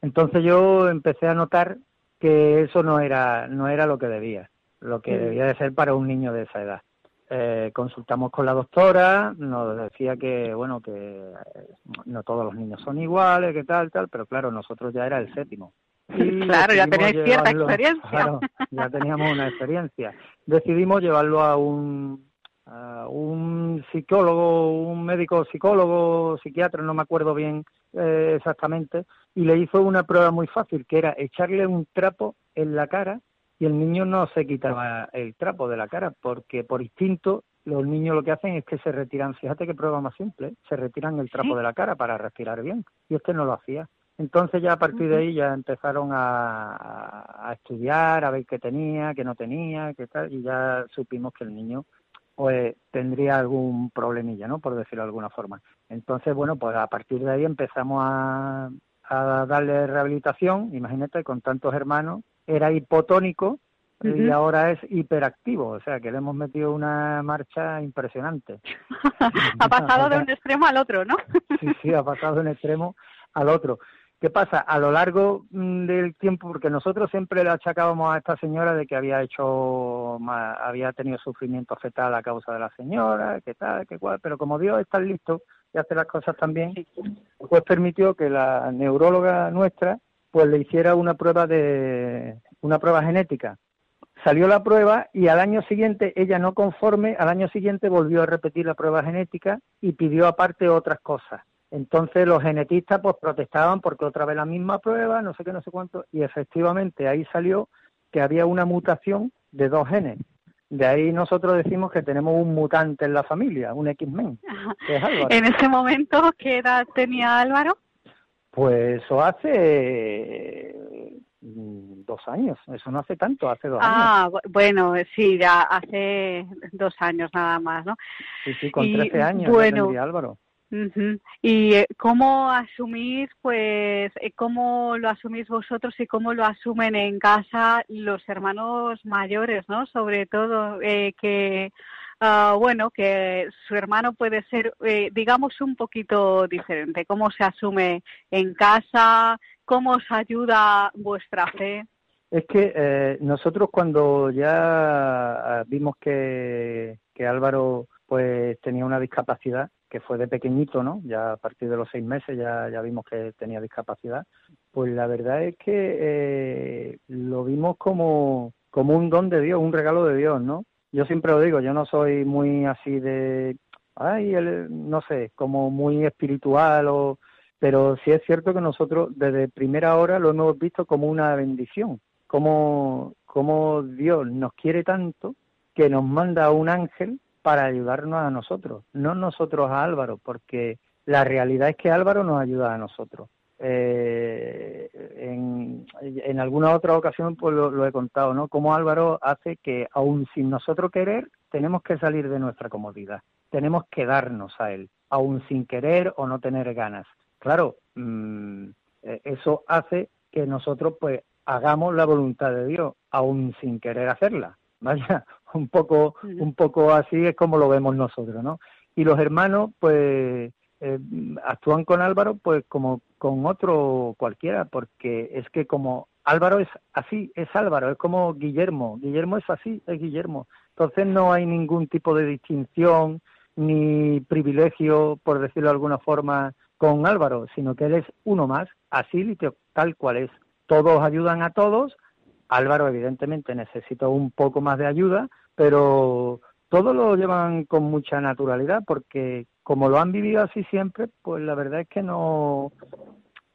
Entonces yo empecé a notar que eso no era, no era lo que debía, lo que mm. debía de ser para un niño de esa edad. Eh, consultamos con la doctora, nos decía que, bueno, que eh, no todos los niños son iguales, que tal, tal, pero claro, nosotros ya era el séptimo. (laughs) claro, ya teníais cierta experiencia. ya teníamos una experiencia. Decidimos llevarlo a un, a un psicólogo, un médico psicólogo, psiquiatra, no me acuerdo bien eh, exactamente, y le hizo una prueba muy fácil, que era echarle un trapo en la cara y el niño no se quitaba el trapo de la cara, porque por instinto los niños lo que hacen es que se retiran, fíjate qué prueba más simple, se retiran el trapo de la cara para respirar bien, y este no lo hacía. Entonces ya a partir de ahí ya empezaron a, estudiar, a ver qué tenía, qué no tenía, qué tal, y ya supimos que el niño pues tendría algún problemilla, ¿no? Por decirlo de alguna forma. Entonces, bueno, pues a partir de ahí empezamos a, darle rehabilitación, imagínate, con tantos hermanos, era hipotónico, y ahora es hiperactivo, o sea que le hemos metido una marcha impresionante. (laughs) (laughs) ha pasado de un extremo al otro, ¿no? sí, sí, ha pasado de un extremo al otro. ¿Qué pasa? A lo largo mm, del tiempo, porque nosotros siempre le achacábamos a esta señora de que había hecho, había tenido sufrimiento fetal a causa de la señora, que tal, que cual, pero como Dios está listo y hace las cosas también, pues permitió que la neuróloga nuestra pues le hiciera una prueba de una prueba genética. Salió la prueba y al año siguiente ella no conforme, al año siguiente volvió a repetir la prueba genética y pidió aparte otras cosas entonces los genetistas pues protestaban porque otra vez la misma prueba, no sé qué, no sé cuánto, y efectivamente ahí salió que había una mutación de dos genes. De ahí nosotros decimos que tenemos un mutante en la familia, un X-Men. En ese momento, ¿qué edad tenía Álvaro? Pues eso hace 12 dos años, eso no hace tanto, hace dos años. Ah, bueno, sí, ya hace dos años nada más, ¿no? Sí, sí, con trece años, bueno, Álvaro. Y eh, cómo asumir, pues, eh, cómo lo asumís vosotros y cómo lo asumen en casa los hermanos mayores, ¿no? Sobre todo eh, que, ah, bueno, que su hermano puede ser, digamos, un poquito diferente. ¿Cómo se asume en casa? ¿Cómo os ayuda vuestra fe? Es que nosotros cuando ya vimos que, que Álvaro pues tenía una discapacidad, que fue de pequeñito, ¿no? Ya a partir de los seis meses ya, ya vimos que tenía discapacidad. Pues la verdad es que eh, lo vimos como, como un don de Dios, un regalo de Dios, ¿no? Yo siempre lo digo, yo no soy muy así de, ay, no sé, como muy espiritual o... Pero sí es cierto que nosotros desde primera hora lo hemos visto como una bendición, como, como Dios nos quiere tanto que nos manda un ángel para ayudarnos a nosotros, no nosotros a Álvaro, porque la realidad es que Álvaro nos ayuda a nosotros. Eh, en, en, alguna otra ocasión pues lo, he contado, ¿no? Como Álvaro hace que aún sin nosotros querer tenemos que salir de nuestra comodidad, tenemos que darnos a él, aún sin querer o no tener ganas. Claro, mm, eh, eso hace que nosotros pues hagamos la voluntad de Dios, aún sin querer hacerla. (laughs) Vaya, un poco, un poco así es como lo vemos nosotros, ¿no? Y los hermanos, pues, eh, actúan con Álvaro, pues, como con otro cualquiera, porque es que como Álvaro es así, es Álvaro, es como Guillermo, Guillermo es así, es Guillermo. Entonces no hay ningún tipo de distinción ni privilegio, por decirlo de alguna forma, con Álvaro, sino que él es uno más, así tal cual es. Todos ayudan a todos. Álvaro evidentemente necesita un poco más de ayuda, pero todo lo llevan con mucha naturalidad porque como lo han vivido así siempre, pues la verdad es que no,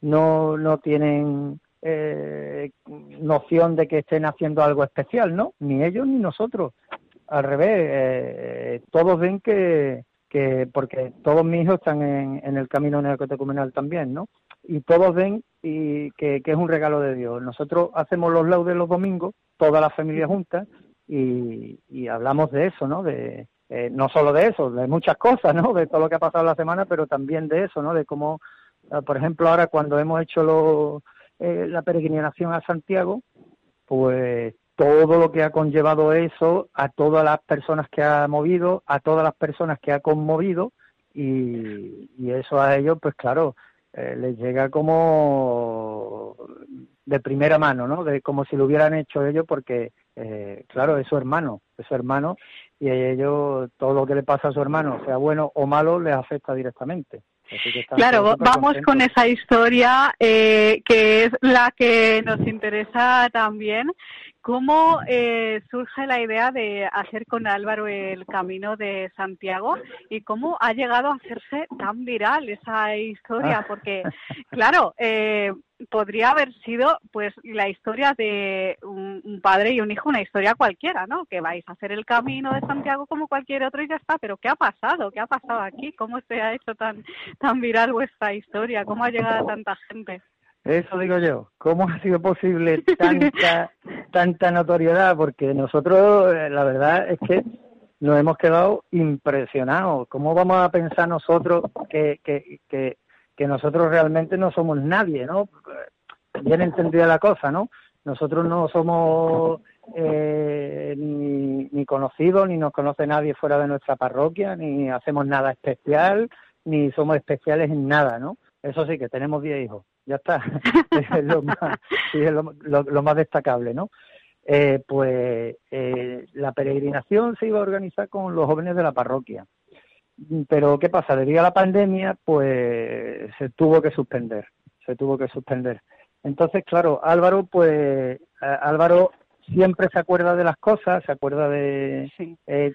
no, no tienen eh, noción de que estén haciendo algo especial, ¿no? Ni ellos ni nosotros. Al revés, eh, todos ven que, que, porque todos mis hijos están en, en el camino neocatecumenal también, ¿no? Y todos ven y que, que es un regalo de Dios. Nosotros hacemos los laudes los domingos, toda la familia junta, y, hablamos de eso, ¿no? De, eh, no solo de eso, de muchas cosas, ¿no? De todo lo que ha pasado la semana, pero también de eso, ¿no? De cómo, ah, por ejemplo, ahora cuando hemos hecho lo, eh, la peregrinación a Santiago, pues todo lo que ha conllevado eso a todas las personas que ha movido, a todas las personas que ha conmovido, y, y eso a ellos, pues claro, eh, les llega como de primera mano, ¿no? De como si lo hubieran hecho ellos, porque eh, claro, es su hermano, es su hermano, y a ellos todo lo que le pasa a su hermano, sea bueno o malo, les afecta directamente. Claro, vamos con esa historia eh, que es la que nos interesa también. ¿Cómo eh, surge la idea de hacer con Álvaro el Camino de Santiago y cómo ha llegado a hacerse tan viral esa historia? Porque, claro, eh, podría haber sido pues la historia de un, padre y un hijo, una historia cualquiera, ¿no? Que vais a hacer el camino de Santiago como cualquier otro y ya está. Pero ¿qué ha pasado? ¿Qué ha pasado aquí? ¿Cómo se ha hecho tan tan viral vuestra historia? ¿Cómo ha llegado a tanta gente? Eso digo yo. ¿Cómo ha sido posible tanta (laughs) tanta notoriedad? Porque nosotros, eh, la verdad es que nos hemos quedado impresionados. ¿Cómo vamos a pensar nosotros que, que, que que nosotros realmente no somos nadie, ¿no? Bien entendida la cosa, ¿no? Nosotros no somos eh, ni, ni conocidos, ni nos conoce nadie fuera de nuestra parroquia, ni hacemos nada especial, ni somos especiales en nada, ¿no? Eso sí, que tenemos 10 hijos, ya está, (laughs) (laughs) es, lo más, es lo, más destacable, ¿no? Eh, pues eh, la peregrinación se iba a organizar con los jóvenes de la parroquia. Pero ¿qué pasa? Debido a la pandemia, pues se tuvo que suspender, se tuvo que suspender. Entonces, claro, Álvaro, pues Álvaro siempre se acuerda de las cosas, se acuerda de eh,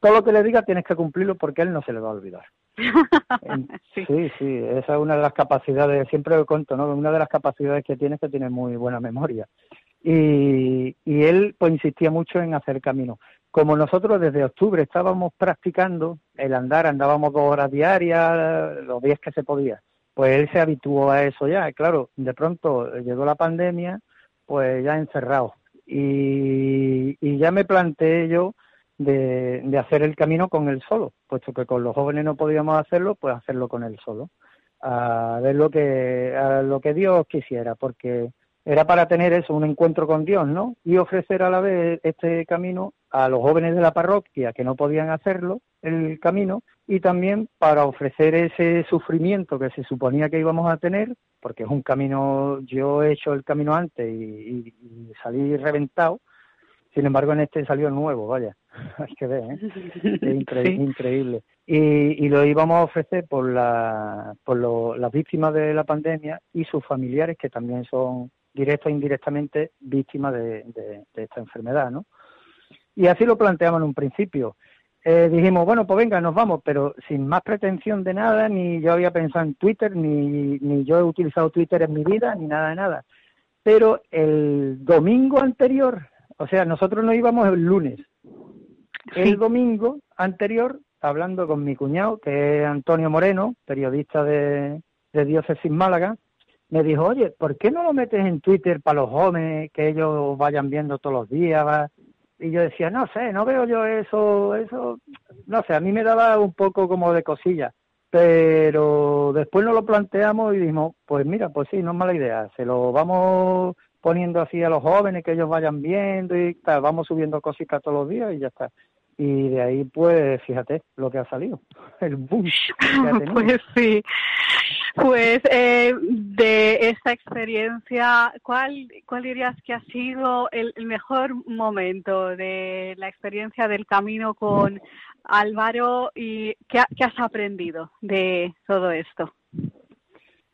todo lo que le diga tienes que cumplirlo porque él no se le va a olvidar. (laughs) sí. sí, esa es una de las capacidades, siempre lo cuento, ¿no? Una de las capacidades que tiene es que tiene muy buena memoria. Y, y él pues insistía mucho en hacer camino como nosotros desde octubre estábamos practicando el andar, andábamos dos horas diarias, los días que se podía, pues él se habituó a eso ya. Claro, de pronto llegó la pandemia, pues ya encerrado. Y, y ya me planteé yo de, hacer el camino con él solo, puesto que con los jóvenes no podíamos hacerlo, pues hacerlo con él solo, a ver lo que, a lo que Dios quisiera, porque era para tener eso, un encuentro con Dios, ¿no? Y ofrecer a la vez este camino a los jóvenes de la parroquia que no podían hacerlo, el camino, y también para ofrecer ese sufrimiento que se suponía que íbamos a tener, porque es un camino, yo he hecho el camino antes y, y, salí reventado, sin embargo en este salió nuevo, vaya, (laughs) hay que ver, ¿eh? (laughs) es increíble. Y, y, lo íbamos a ofrecer por, la, por lo, las víctimas de la pandemia y sus familiares que también son directa e indirectamente víctimas de, de, esta enfermedad, ¿no? Y así lo planteamos en un principio. Eh, dijimos, bueno, pues venga, nos vamos, pero sin más pretensión de nada, ni yo había pensado en Twitter, ni, ni yo he utilizado Twitter en mi vida, ni nada de nada. Pero el domingo anterior, o sea, nosotros nos íbamos el lunes. El domingo anterior, hablando con mi cuñado, que es Antonio Moreno, periodista de, de Diócesis Málaga, me dijo, oye, ¿por qué no lo metes en Twitter para los jóvenes, que ellos vayan viendo todos los días? Y yo decía, no sé, no veo yo eso, eso, no sé, a mí me daba un poco como de cosilla. Pero después nos lo planteamos y dijimos, pues mira, pues sí, no es mala idea, se lo vamos poniendo así a los jóvenes, que ellos vayan viendo y tal, vamos subiendo cositas todos los días y ya está. Y de ahí, pues, fíjate lo que ha salido, (laughs) el boom. (laughs) pues sí. Pues eh, de esta experiencia, ¿cuál, ¿cuál dirías que ha sido el, mejor momento de la experiencia del camino con Álvaro y qué, qué has aprendido de todo esto?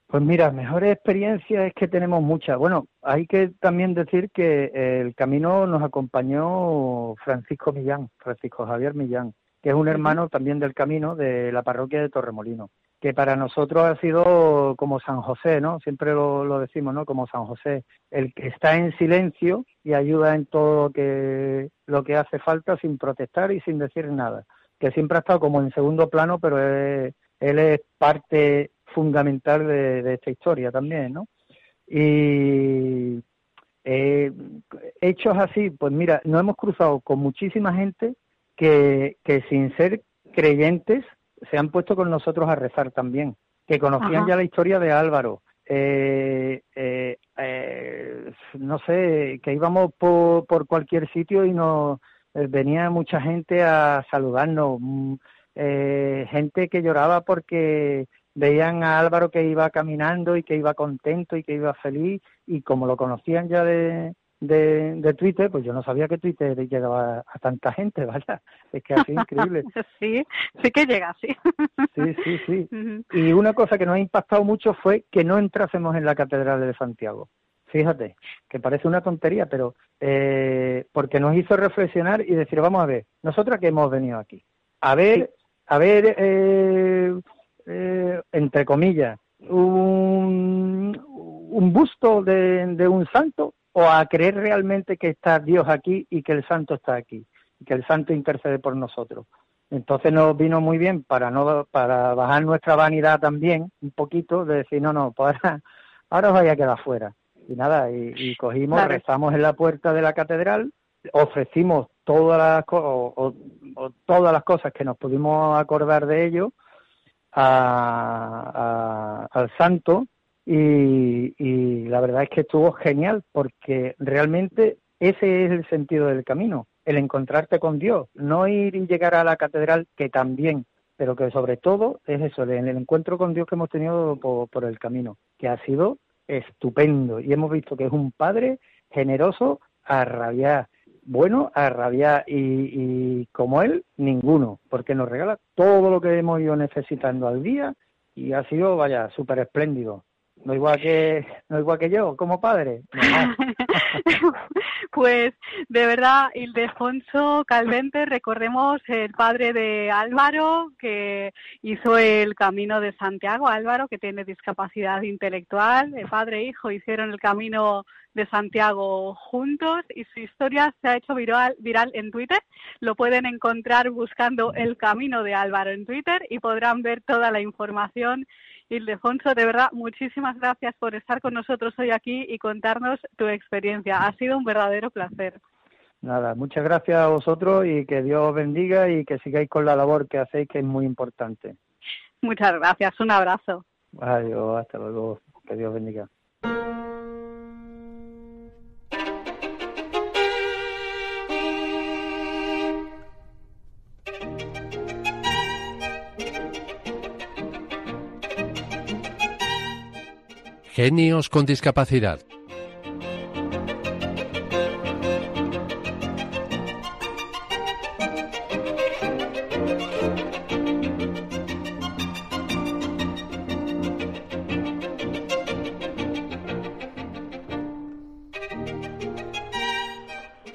Pues mira, mejores experiencias es que tenemos muchas. Bueno, hay que también decir que el camino nos acompañó Francisco Millán, Francisco Javier Millán, que es un hermano también del camino de la parroquia de Torremolino que para nosotros ha sido como San José, ¿no? Siempre lo, decimos, ¿no? Como San José, el que está en silencio y ayuda en todo lo que, lo que hace falta sin protestar y sin decir nada, que siempre ha estado como en segundo plano, pero él, es parte fundamental de, esta historia también, ¿no? Y eh, hechos así, pues mira, nos hemos cruzado con muchísima gente que, que sin ser creyentes se han puesto con nosotros a rezar también, que conocían ya la historia de Álvaro. Eh, eh, eh, no sé, que íbamos por, por cualquier sitio y nos venía mucha gente a saludarnos, mm, gente que lloraba porque veían a Álvaro que iba caminando y que iba contento y que iba feliz y como lo conocían ya de, de, de, Twitter, pues yo no sabía que Twitter llegaba a tanta gente, (laughs) ¿vale? Es que así increíble. (laughs) sí, sí que llega, sí. sí, sí, sí. (laughs) Y una cosa que nos ha impactado mucho fue que no entrásemos en la Catedral de Santiago. Fíjate, que parece una tontería, pero eh, porque nos hizo reflexionar y decir, vamos a ver, nosotros que hemos venido aquí, a ver, a ver, eh, eh, entre comillas, un, un busto de, de un santo o a creer realmente que está Dios aquí y que el santo está aquí, y que el santo intercede por nosotros. Entonces nos vino muy bien para no para bajar nuestra vanidad también un poquito de decir no no pues ahora, ahora os vaya a quedar fuera y nada y, cogimos rezamos en la puerta de la catedral ofrecimos todas las o, todas las cosas que nos pudimos acordar de ello a, al santo y, la verdad es que estuvo genial porque realmente ese es el sentido del camino, el encontrarte con Dios, no ir y llegar a la catedral, que también, pero que sobre todo es eso, el, encuentro con Dios que hemos tenido por, el camino, que ha sido estupendo. Y hemos visto que es un padre generoso a rabiar, bueno a rabiar. Y, y como él, ninguno, porque nos regala todo lo que hemos ido necesitando al día y ha sido, vaya, súper espléndido no igual que no igual que yo como padre. (laughs) Pues de verdad Ildefonso Calvente recordemos el padre de Álvaro que hizo el camino de Santiago. Álvaro que tiene discapacidad intelectual el padre e hijo hicieron el camino de Santiago juntos y su historia se ha hecho viral, viral en Twitter. Lo pueden encontrar buscando el camino de Álvaro en Twitter y podrán ver toda la información Ildefonso, de verdad, muchísimas gracias por estar con nosotros hoy aquí y contarnos tu experiencia. Ha sido un verdadero placer. Nada, muchas gracias a vosotros y que Dios os bendiga y que sigáis con la labor que hacéis, que es muy importante. Muchas gracias, un abrazo. Adiós, hasta luego, que Dios bendiga. Genios con discapacidad.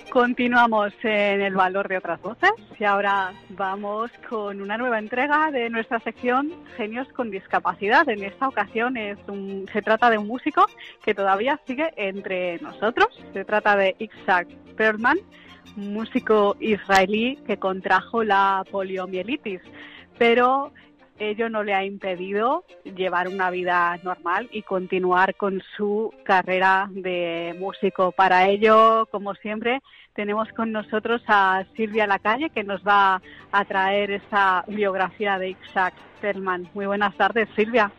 Continuamos en el valor de otras voces y ahora vamos con una nueva entrega de nuestra sección Genios con Discapacidad. En esta ocasión es se trata de un músico que todavía sigue entre nosotros. Se trata de Isaac Perlman, músico israelí que contrajo la poliomielitis, pero ello no le ha impedido llevar una vida normal y continuar con su carrera de músico. Para ello, como siempre, tenemos con nosotros a Silvia Lacalle, que nos va a traer esa biografía de Isaac Perlman. Muy buenas tardes, Silvia.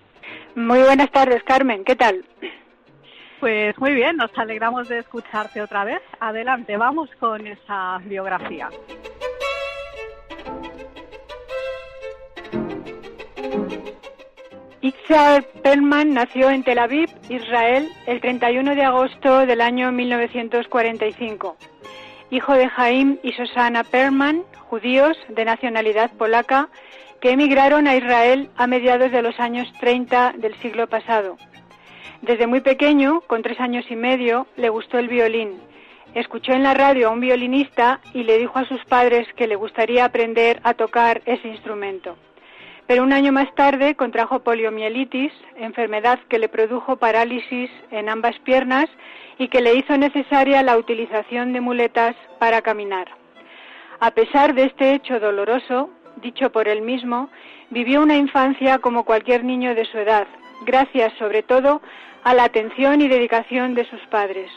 Muy buenas tardes, Carmen. ¿Qué tal? Pues muy bien, nos alegramos de escucharte otra vez. Adelante, vamos con esa biografía. Isaac Perlman nació en Tel Aviv, Israel, el 31 de agosto del año 1945. Hijo de Jaim y Susana Perlman, judíos de nacionalidad polaca, que emigraron a Israel a mediados de los años 30 del siglo pasado. Desde muy pequeño, con tres años y medio, le gustó el violín. Escuchó en la radio a un violinista y le dijo a sus padres que le gustaría aprender a tocar ese instrumento pero un año más tarde contrajo poliomielitis, enfermedad que le produjo parálisis en ambas piernas y que le hizo necesaria la utilización de muletas para caminar. A pesar de este hecho doloroso, dicho por él mismo, vivió una infancia como cualquier niño de su edad, gracias sobre todo a la atención y dedicación de sus padres.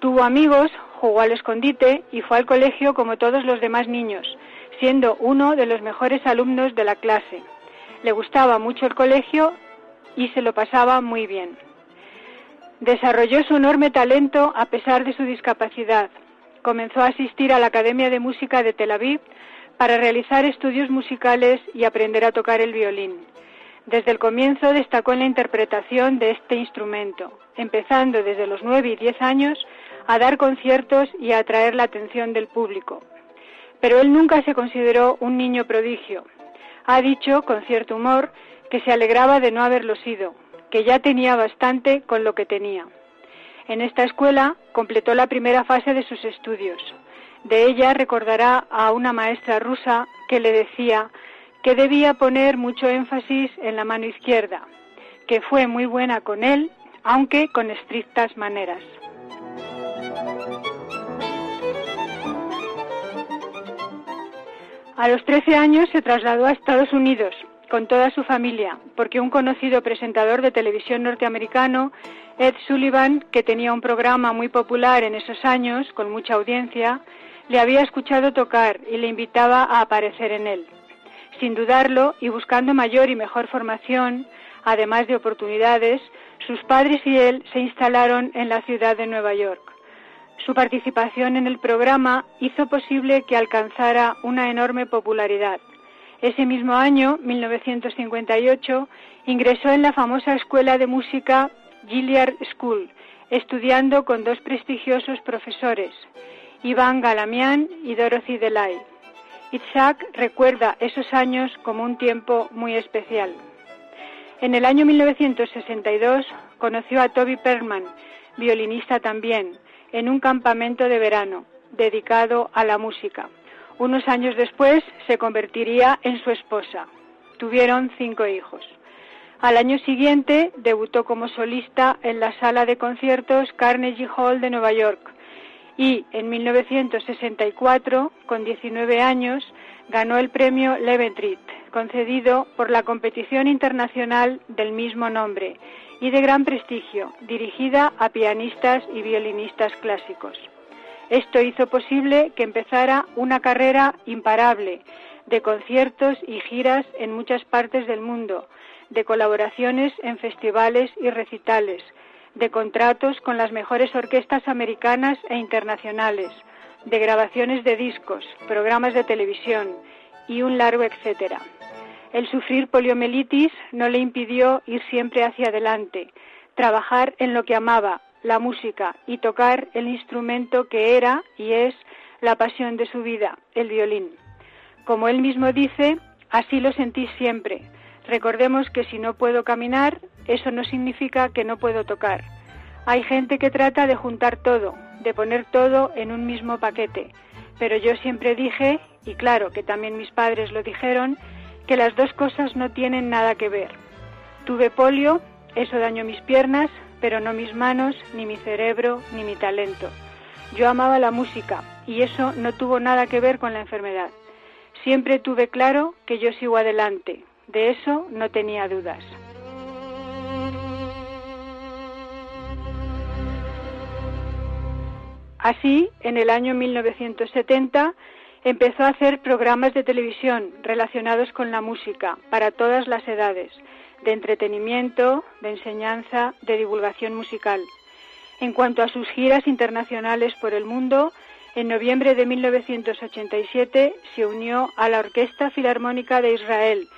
Tuvo amigos, jugó al escondite y fue al colegio como todos los demás niños, siendo uno de los mejores alumnos de la clase. Le gustaba mucho el colegio y se lo pasaba muy bien. Desarrolló su enorme talento a pesar de su discapacidad. Comenzó a asistir a la Academia de Música de Tel Aviv para realizar estudios musicales y aprender a tocar el violín. Desde el comienzo destacó en la interpretación de este instrumento, empezando desde los nueve y diez años a dar conciertos y a atraer la atención del público pero él nunca se consideró un niño prodigio. Ha dicho, con cierto humor, que se alegraba de no haberlo sido, que ya tenía bastante con lo que tenía. En esta escuela completó la primera fase de sus estudios. De ella recordará a una maestra rusa que le decía que debía poner mucho énfasis en la mano izquierda, que fue muy buena con él, aunque con estrictas maneras. A los 13 años se trasladó a Estados Unidos con toda su familia, porque un conocido presentador de televisión norteamericano, Ed Sullivan, que tenía un programa muy popular en esos años, con mucha audiencia, le había escuchado tocar y le invitaba a aparecer en él. Sin dudarlo y buscando mayor y mejor formación, además de oportunidades, sus padres y él se instalaron en la ciudad de Nueva York. Su participación en el programa hizo posible que alcanzara una enorme popularidad. Ese mismo año, 1958, ingresó en la famosa escuela de música Gilliard School, estudiando con dos prestigiosos profesores, Iván Galamian y Dorothy Delay. Itzhak recuerda esos años como un tiempo muy especial. En el año 1962 conoció a Toby Perlman, violinista también, en un campamento de verano dedicado a la música. Unos años después se convertiría en su esposa. Tuvieron cinco hijos. Al año siguiente debutó como solista en la sala de conciertos Carnegie Hall de Nueva York y en 1964, con 19 años, ganó el premio Leventritt concedido por la competición internacional del mismo nombre y de gran prestigio, dirigida a pianistas y violinistas clásicos. Esto hizo posible que empezara una carrera imparable de conciertos y giras en muchas partes del mundo, de colaboraciones en festivales y recitales, de contratos con las mejores orquestas americanas e internacionales, de grabaciones de discos, programas de televisión y un largo etcétera. El sufrir poliomielitis no le impidió ir siempre hacia adelante, trabajar en lo que amaba, la música, y tocar el instrumento que era y es la pasión de su vida, el violín. Como él mismo dice, así lo sentí siempre. Recordemos que si no puedo caminar, eso no significa que no puedo tocar. Hay gente que trata de juntar todo, de poner todo en un mismo paquete, pero yo siempre dije, y claro que también mis padres lo dijeron, que las dos cosas no tienen nada que ver. Tuve polio, eso dañó mis piernas, pero no mis manos, ni mi cerebro, ni mi talento. Yo amaba la música y eso no tuvo nada que ver con la enfermedad. Siempre tuve claro que yo sigo adelante, de eso no tenía dudas. Así, en el año 1970, empezó a hacer programas de televisión relacionados con la música para todas las edades, de entretenimiento, de enseñanza, de divulgación musical. En cuanto a sus giras internacionales por el mundo, en noviembre de 1987 se unió a la Orquesta Filarmónica de Israel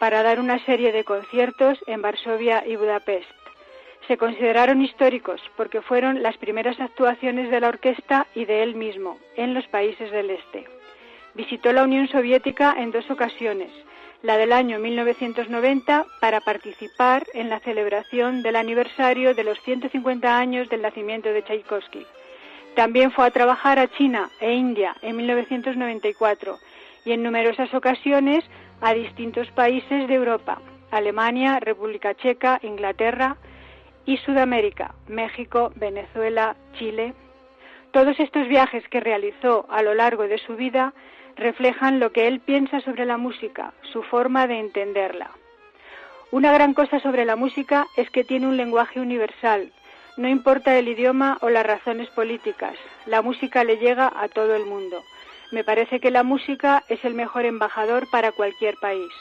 para dar una serie de conciertos en Varsovia y Budapest. Se consideraron históricos porque fueron las primeras actuaciones de la orquesta y de él mismo en los países del Este. Visitó la Unión Soviética en dos ocasiones, la del año 1990 para participar en la celebración del aniversario de los 150 años del nacimiento de Tchaikovsky también fue a trabajar a China e India en 1994 y en numerosas ocasiones a distintos países de Europa, Alemania, República Checa, Inglaterra y Sudamérica, México, Venezuela, Chile. Todos estos viajes que realizó a lo largo de su vida reflejan lo que él piensa sobre la música, su forma de entenderla. Una gran cosa sobre la música es que tiene un lenguaje universal, no importa el idioma o las razones políticas, la música le llega a todo el mundo. Me parece que la música es el mejor embajador para cualquier país.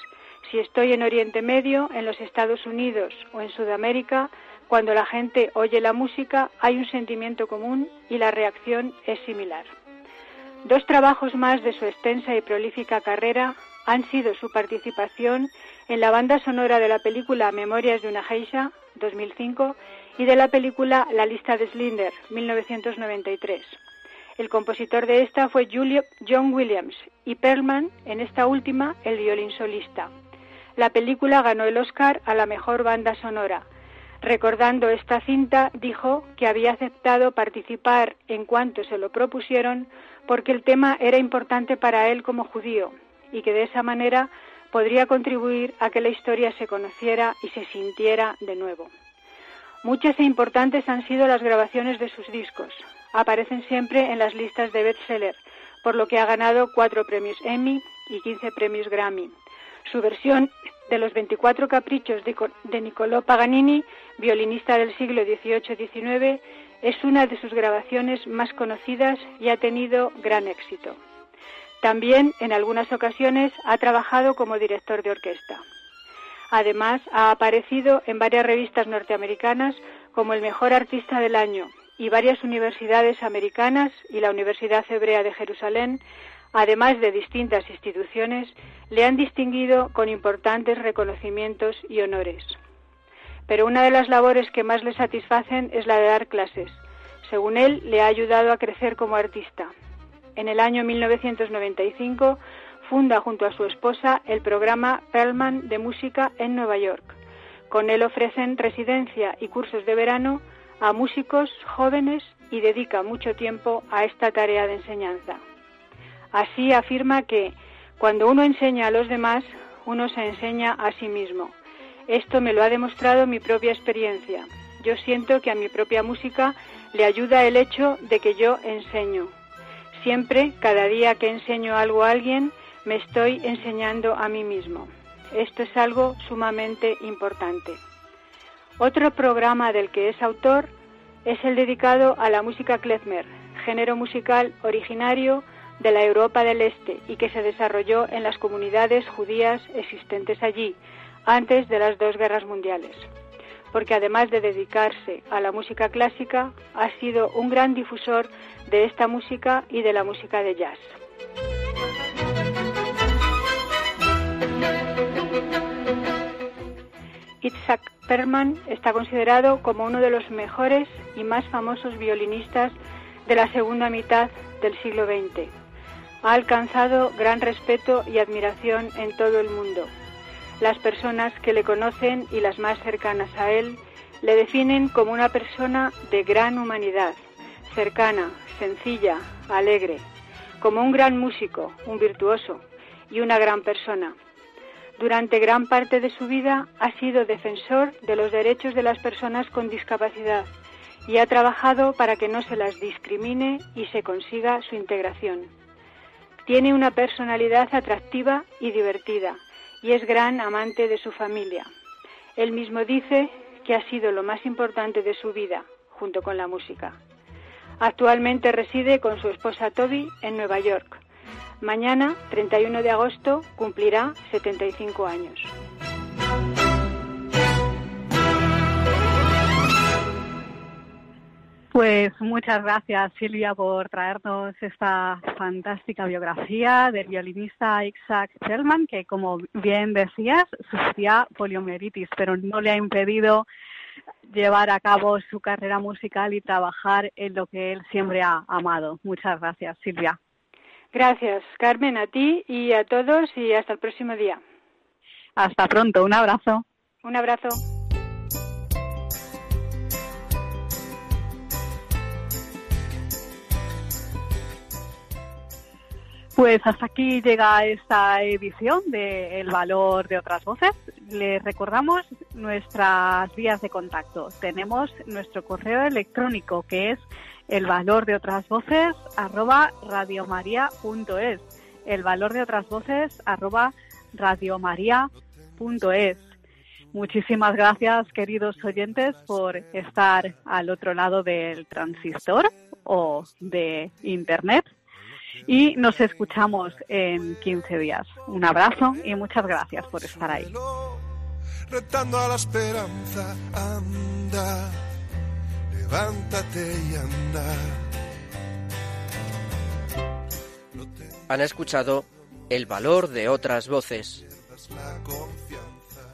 Si estoy en Oriente Medio, en los Estados Unidos o en Sudamérica, cuando la gente oye la música hay un sentimiento común y la reacción es similar. Dos trabajos más de su extensa y prolífica carrera han sido su participación en la banda sonora de la película Memorias de una Geisha, 2005, y de la película La lista de Slinder, 1993. El compositor de esta fue Julio, John Williams y Perlman, en esta última, el violín solista. La película ganó el Oscar a la mejor banda sonora. Recordando esta cinta, dijo que había aceptado participar en cuanto se lo propusieron porque el tema era importante para él como judío y que de esa manera podría contribuir a que la historia se conociera y se sintiera de nuevo. Muchas e importantes han sido las grabaciones de sus discos. Aparecen siempre en las listas de bestseller, por lo que ha ganado cuatro premios Emmy y 15 premios Grammy. Su versión de los 24 caprichos de Niccolò Paganini, violinista del siglo XVIII-XIX, es una de sus grabaciones más conocidas y ha tenido gran éxito. También, en algunas ocasiones, ha trabajado como director de orquesta. Además, ha aparecido en varias revistas norteamericanas como el mejor artista del año y varias universidades americanas y la Universidad Hebrea de Jerusalén, además de distintas instituciones, le han distinguido con importantes reconocimientos y honores. Pero una de las labores que más le satisfacen es la de dar clases. Según él, le ha ayudado a crecer como artista. En el año 1995 funda junto a su esposa el programa Perlman de música en Nueva York. Con él ofrecen residencia y cursos de verano a músicos jóvenes y dedica mucho tiempo a esta tarea de enseñanza. Así afirma que cuando uno enseña a los demás, uno se enseña a sí mismo. Esto me lo ha demostrado mi propia experiencia. Yo siento que a mi propia música le ayuda el hecho de que yo enseño. Siempre, cada día que enseño algo a alguien, me estoy enseñando a mí mismo. esto es algo sumamente importante. Otro programa del que es autor es el dedicado a la música klezmer, género musical originario de la Europa del Este y que se desarrolló en las comunidades judías existentes allí antes de las dos guerras mundiales. Porque además de dedicarse a la música clásica, ha sido un gran difusor de esta música y de la música de jazz. Itzhak Perman está considerado como uno de los mejores y más famosos violinistas de la segunda mitad del siglo XX. Ha alcanzado gran respeto y admiración en todo el mundo. Las personas que le conocen y las más cercanas a él le definen como una persona de gran humanidad, cercana, sencilla, alegre, como un gran músico, un virtuoso y una gran persona. Durante gran parte de su vida ha sido defensor de los derechos de las personas con discapacidad y ha trabajado para que no se las discrimine y se consiga su integración. Tiene una personalidad atractiva y divertida y es gran amante de su familia. Él mismo dice que ha sido lo más importante de su vida, junto con la música. Actualmente reside con su esposa Toby en Nueva York. Mañana, 31 de agosto, cumplirá 75 años. Pues muchas gracias Silvia por traernos esta fantástica biografía del violinista Isaac Selman, que como bien decías, sufría poliomielitis, pero no le ha impedido llevar a cabo su carrera musical y trabajar en lo que él siempre ha amado. Muchas gracias, Silvia. Gracias, Carmen, a ti y a todos y hasta el próximo día. Hasta pronto, un abrazo. Un abrazo. Pues hasta aquí llega esta edición de El Valor de otras Voces. Les recordamos nuestras vías de contacto. Tenemos nuestro correo electrónico que es el valor de otras voces arroba. El valor de otras voces arroba. Muchísimas gracias, queridos oyentes, por estar al otro lado del transistor o de Internet y nos escuchamos en 15 días. Un abrazo y muchas gracias por estar ahí. Retando a la esperanza, anda, levántate y anda. Han escuchado El valor de otras voces.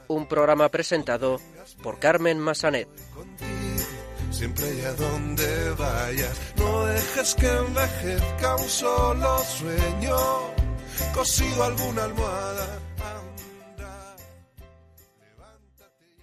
Un programa presentado por Carmen Massanet siempre y a donde vayas. No dejes que envejezca un solo sueño, cosido alguna almohada